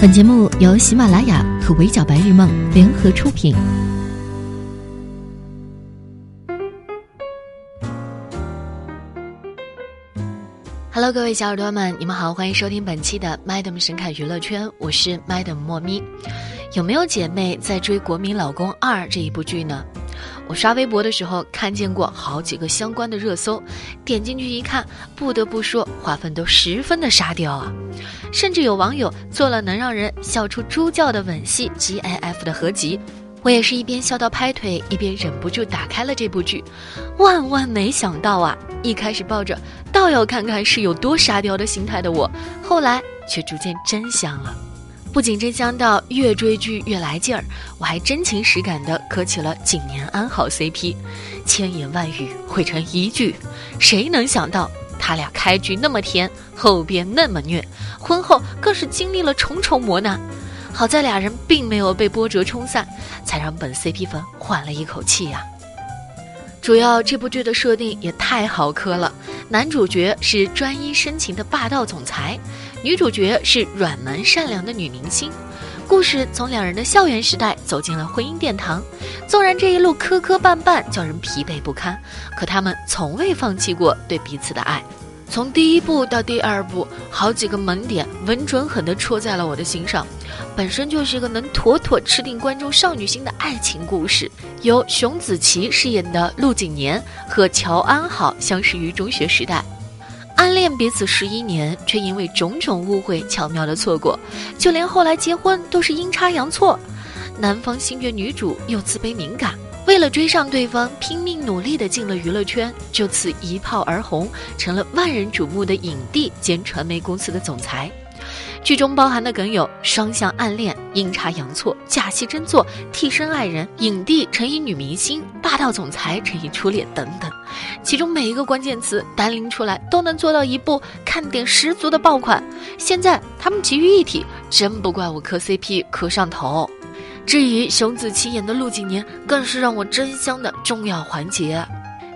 本节目由喜马拉雅和围剿白日梦联合出品。Hello，各位小耳朵们，你们好，欢迎收听本期的 Madam 神侃娱乐圈，我是 Madam 莫咪。有没有姐妹在追《国民老公二》这一部剧呢？我刷微博的时候看见过好几个相关的热搜，点进去一看，不得不说画风都十分的沙雕啊！甚至有网友做了能让人笑出猪叫的吻戏 GIF 的合集。我也是一边笑到拍腿，一边忍不住打开了这部剧。万万没想到啊！一开始抱着倒要看看是有多沙雕的心态的我，后来却逐渐真香了。不仅真香到越追剧越来劲儿，我还真情实感地磕起了景年安好 CP，千言万语汇成一句，谁能想到他俩开局那么甜，后边那么虐，婚后更是经历了重重磨难，好在俩人并没有被波折冲散，才让本 CP 粉缓了一口气呀。主要这部剧的设定也太好磕了，男主角是专一深情的霸道总裁。女主角是软萌善良的女明星，故事从两人的校园时代走进了婚姻殿堂。纵然这一路磕磕绊绊，叫人疲惫不堪，可他们从未放弃过对彼此的爱。从第一部到第二部，好几个萌点稳准狠地戳在了我的心上。本身就是一个能妥妥吃定观众少女心的爱情故事。由熊梓淇饰演的陆景年和乔安好相识于中学时代。暗恋彼此十一年，却因为种种误会巧妙的错过，就连后来结婚都是阴差阳错。男方心悦女主又自卑敏感，为了追上对方，拼命努力的进了娱乐圈，就此一炮而红，成了万人瞩目的影帝兼传媒公司的总裁。剧中包含的梗有双向暗恋、阴差阳错、假戏真做、替身爱人、影帝乘以女明星、霸道总裁乘以初恋等等，其中每一个关键词单拎出来都能做到一部看点十足的爆款。现在他们集于一体，真不怪我磕 CP 磕上头。至于熊梓淇演的陆景年，更是让我真香的重要环节。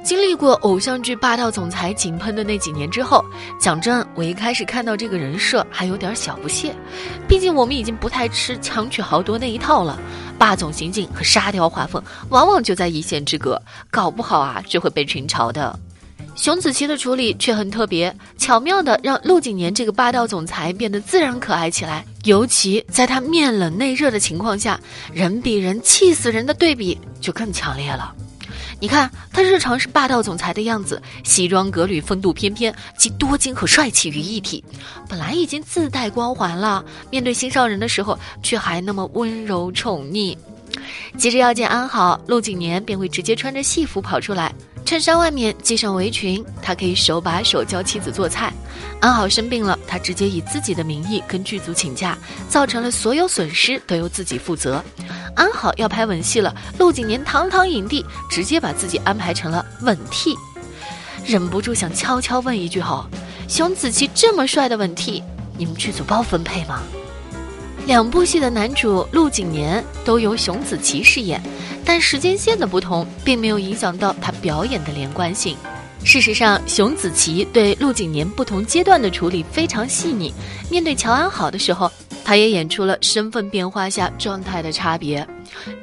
经历过偶像剧霸道总裁井喷的那几年之后，讲真，我一开始看到这个人设还有点小不屑，毕竟我们已经不太吃强取豪夺那一套了，霸总行径和沙雕画风往往就在一线之隔，搞不好啊就会被群嘲的。熊梓淇的处理却很特别，巧妙的让陆景年这个霸道总裁变得自然可爱起来，尤其在他面冷内热的情况下，人比人气死人的对比就更强烈了。你看他日常是霸道总裁的样子，西装革履，风度翩翩，集多金和帅气于一体。本来已经自带光环了，面对心上人的时候，却还那么温柔宠溺。急着要见安好，陆景年便会直接穿着戏服跑出来。衬衫外面系上围裙，他可以手把手教妻子做菜。安好生病了，他直接以自己的名义跟剧组请假，造成了所有损失都由自己负责。安好要拍吻戏了，陆景年堂堂影帝，直接把自己安排成了吻替。忍不住想悄悄问一句：吼，熊梓淇这么帅的吻替，你们剧组包分配吗？两部戏的男主陆景年都由熊梓淇饰演。但时间线的不同，并没有影响到他表演的连贯性。事实上，熊梓淇对陆景年不同阶段的处理非常细腻。面对乔安好的时候，他也演出了身份变化下状态的差别。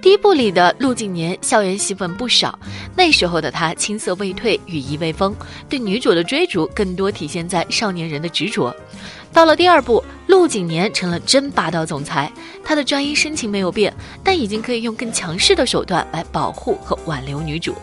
第一部里的陆景年校园戏份不少，那时候的他青涩未退，羽翼未丰，对女主的追逐更多体现在少年人的执着。到了第二部，陆景年成了真霸道总裁，他的专一深情没有变，但已经可以用更强势的手段来保护和挽留女主。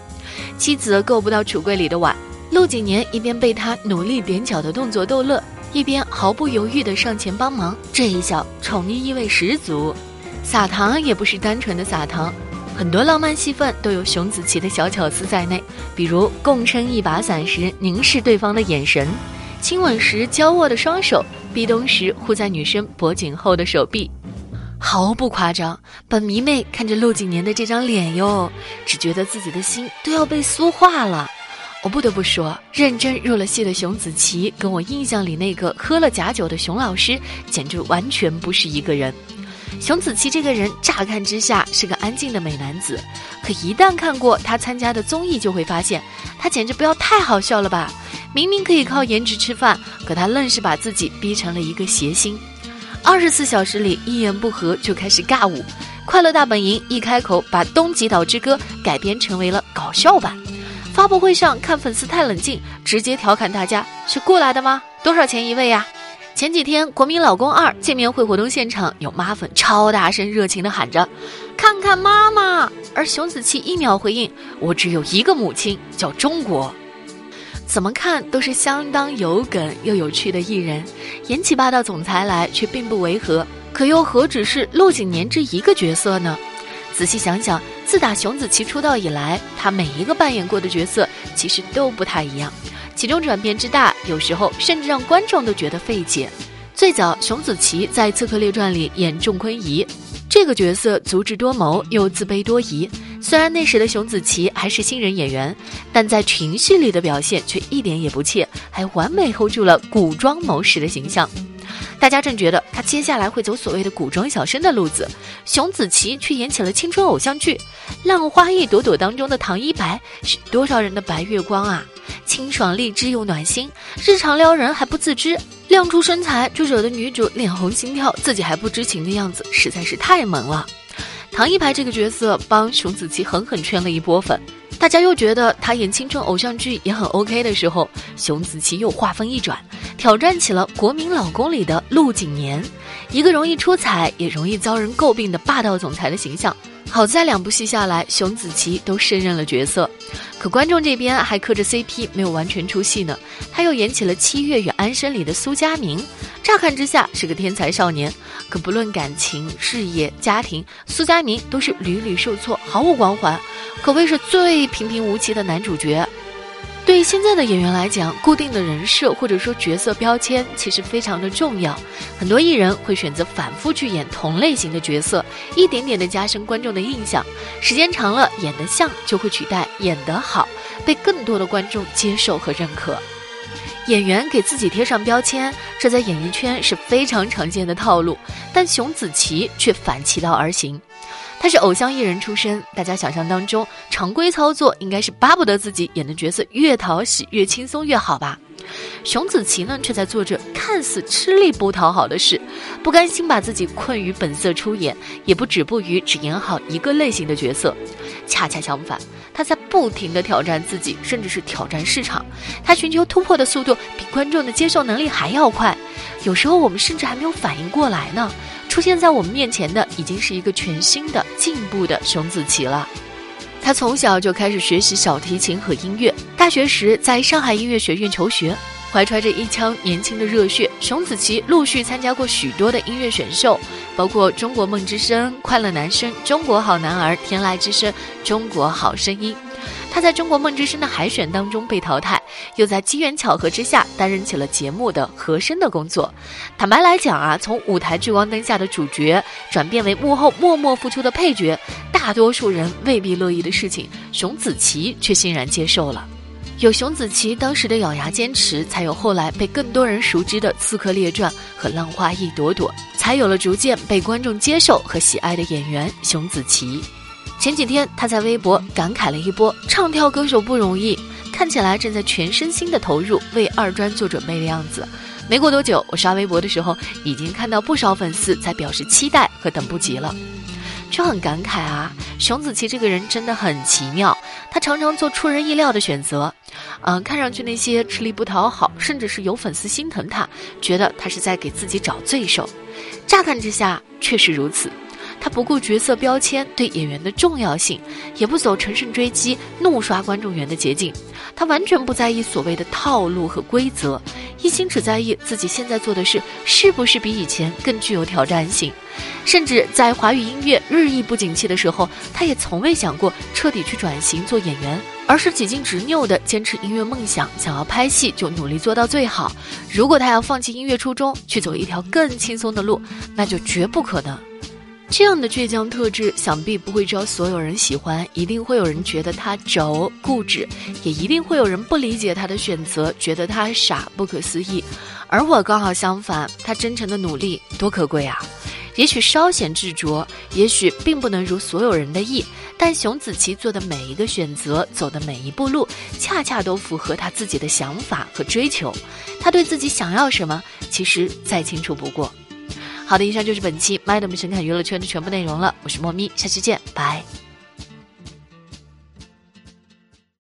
妻子够不到橱柜里的碗，陆景年一边被他努力踮脚的动作逗乐，一边毫不犹豫地上前帮忙。这一笑，宠溺意味十足。撒糖也不是单纯的撒糖，很多浪漫戏份都有熊梓淇的小巧思在内，比如共撑一把伞时凝视对方的眼神。亲吻时交握的双手，壁咚时护在女生脖颈后的手臂，毫不夸张。本迷妹看着陆景年的这张脸哟，只觉得自己的心都要被酥化了。我不得不说，认真入了戏的熊梓淇，跟我印象里那个喝了假酒的熊老师，简直完全不是一个人。熊梓淇这个人，乍看之下是个安静的美男子，可一旦看过他参加的综艺，就会发现，他简直不要太好笑了吧！明明可以靠颜值吃饭，可他愣是把自己逼成了一个谐星。二十四小时里一言不合就开始尬舞。快乐大本营一开口把《东极岛之歌》改编成为了搞笑版。发布会上看粉丝太冷静，直接调侃大家是过来的吗？多少钱一位呀？前几天《国民老公二》见面会活动现场，有妈粉超大声热情地喊着：“看看妈妈！”而熊梓淇一秒回应：“我只有一个母亲，叫中国。”怎么看都是相当有梗又有趣的艺人，演起霸道总裁来却并不违和。可又何止是陆景年这一个角色呢？仔细想想，自打熊梓淇出道以来，她每一个扮演过的角色其实都不太一样，其中转变之大，有时候甚至让观众都觉得费解。最早，熊梓淇在《刺客列传》里演仲坤仪，这个角色足智多谋又自卑多疑。虽然那时的熊梓淇还是新人演员，但在群戏里的表现却一点也不怯，还完美 hold 住了古装谋士的形象。大家正觉得他接下来会走所谓的古装小生的路子，熊梓淇却演起了青春偶像剧《浪花一朵朵》当中的唐一白，是多少人的白月光啊！清爽励志又暖心，日常撩人还不自知，亮出身材就惹得女主脸红心跳，自己还不知情的样子实在是太萌了。唐一白这个角色帮熊梓淇狠狠圈了一波粉。大家又觉得他演青春偶像剧也很 OK 的时候，熊梓淇又话锋一转，挑战起了《国民老公》里的陆景年，一个容易出彩也容易遭人诟病的霸道总裁的形象。好在两部戏下来，熊梓淇都胜任了角色，可观众这边还磕着 CP，没有完全出戏呢。他又演起了《七月与安生》里的苏佳明，乍看之下是个天才少年，可不论感情、事业、家庭，苏佳明都是屡屡受挫，毫无光环，可谓是最平平无奇的男主角。对现在的演员来讲，固定的人设或者说角色标签其实非常的重要。很多艺人会选择反复去演同类型的角色，一点点的加深观众的印象。时间长了，演得像就会取代演得好，被更多的观众接受和认可。演员给自己贴上标签，这在演艺圈是非常常见的套路，但熊梓淇却反其道而行。他是偶像艺人出身，大家想象当中常规操作应该是巴不得自己演的角色越讨喜、越轻松越好吧？熊梓淇呢，却在做着看似吃力不讨好的事，不甘心把自己困于本色出演，也不止步于只演好一个类型的角色。恰恰相反，他在不停的挑战自己，甚至是挑战市场。他寻求突破的速度比观众的接受能力还要快，有时候我们甚至还没有反应过来呢。出现在我们面前的已经是一个全新的、进步的熊梓淇了。他从小就开始学习小提琴和音乐，大学时在上海音乐学院求学。怀揣着一腔年轻的热血，熊梓淇陆续参加过许多的音乐选秀，包括《中国梦之声》《快乐男声》《中国好男儿》《天籁之声》《中国好声音》。他在中国梦之声的海选当中被淘汰，又在机缘巧合之下担任起了节目的和声的工作。坦白来讲啊，从舞台聚光灯下的主角转变为幕后默默付出的配角，大多数人未必乐意的事情，熊梓淇却欣然接受了。有熊梓淇当时的咬牙坚持，才有后来被更多人熟知的《刺客列传》和《浪花一朵朵》，才有了逐渐被观众接受和喜爱的演员熊梓淇。前几天，他在微博感慨了一波：“唱跳歌手不容易，看起来正在全身心的投入，为二专做准备的样子。”没过多久，我刷微博的时候，已经看到不少粉丝在表示期待和等不及了。就很感慨啊，熊梓淇这个人真的很奇妙，他常常做出人意料的选择。嗯，看上去那些吃力不讨好，甚至是有粉丝心疼他，觉得他是在给自己找罪受。乍看之下，确实如此。他不顾角色标签对演员的重要性，也不走乘胜追击、怒刷观众缘的捷径。他完全不在意所谓的套路和规则，一心只在意自己现在做的事是不是比以前更具有挑战性。甚至在华语音乐日益不景气的时候，他也从未想过彻底去转型做演员，而是几经执拗地坚持音乐梦想。想要拍戏就努力做到最好。如果他要放弃音乐初衷，去走一条更轻松的路，那就绝不可能。这样的倔强特质，想必不会招所有人喜欢，一定会有人觉得他轴固执，也一定会有人不理解他的选择，觉得他傻不可思议。而我刚好相反，他真诚的努力多可贵啊！也许稍显执着，也许并不能如所有人的意，但熊梓淇做的每一个选择，走的每一步路，恰恰都符合他自己的想法和追求。他对自己想要什么，其实再清楚不过。好的，以上就是本期 Madam 神侃娱乐圈的全部内容了。我是莫咪，下期见，拜。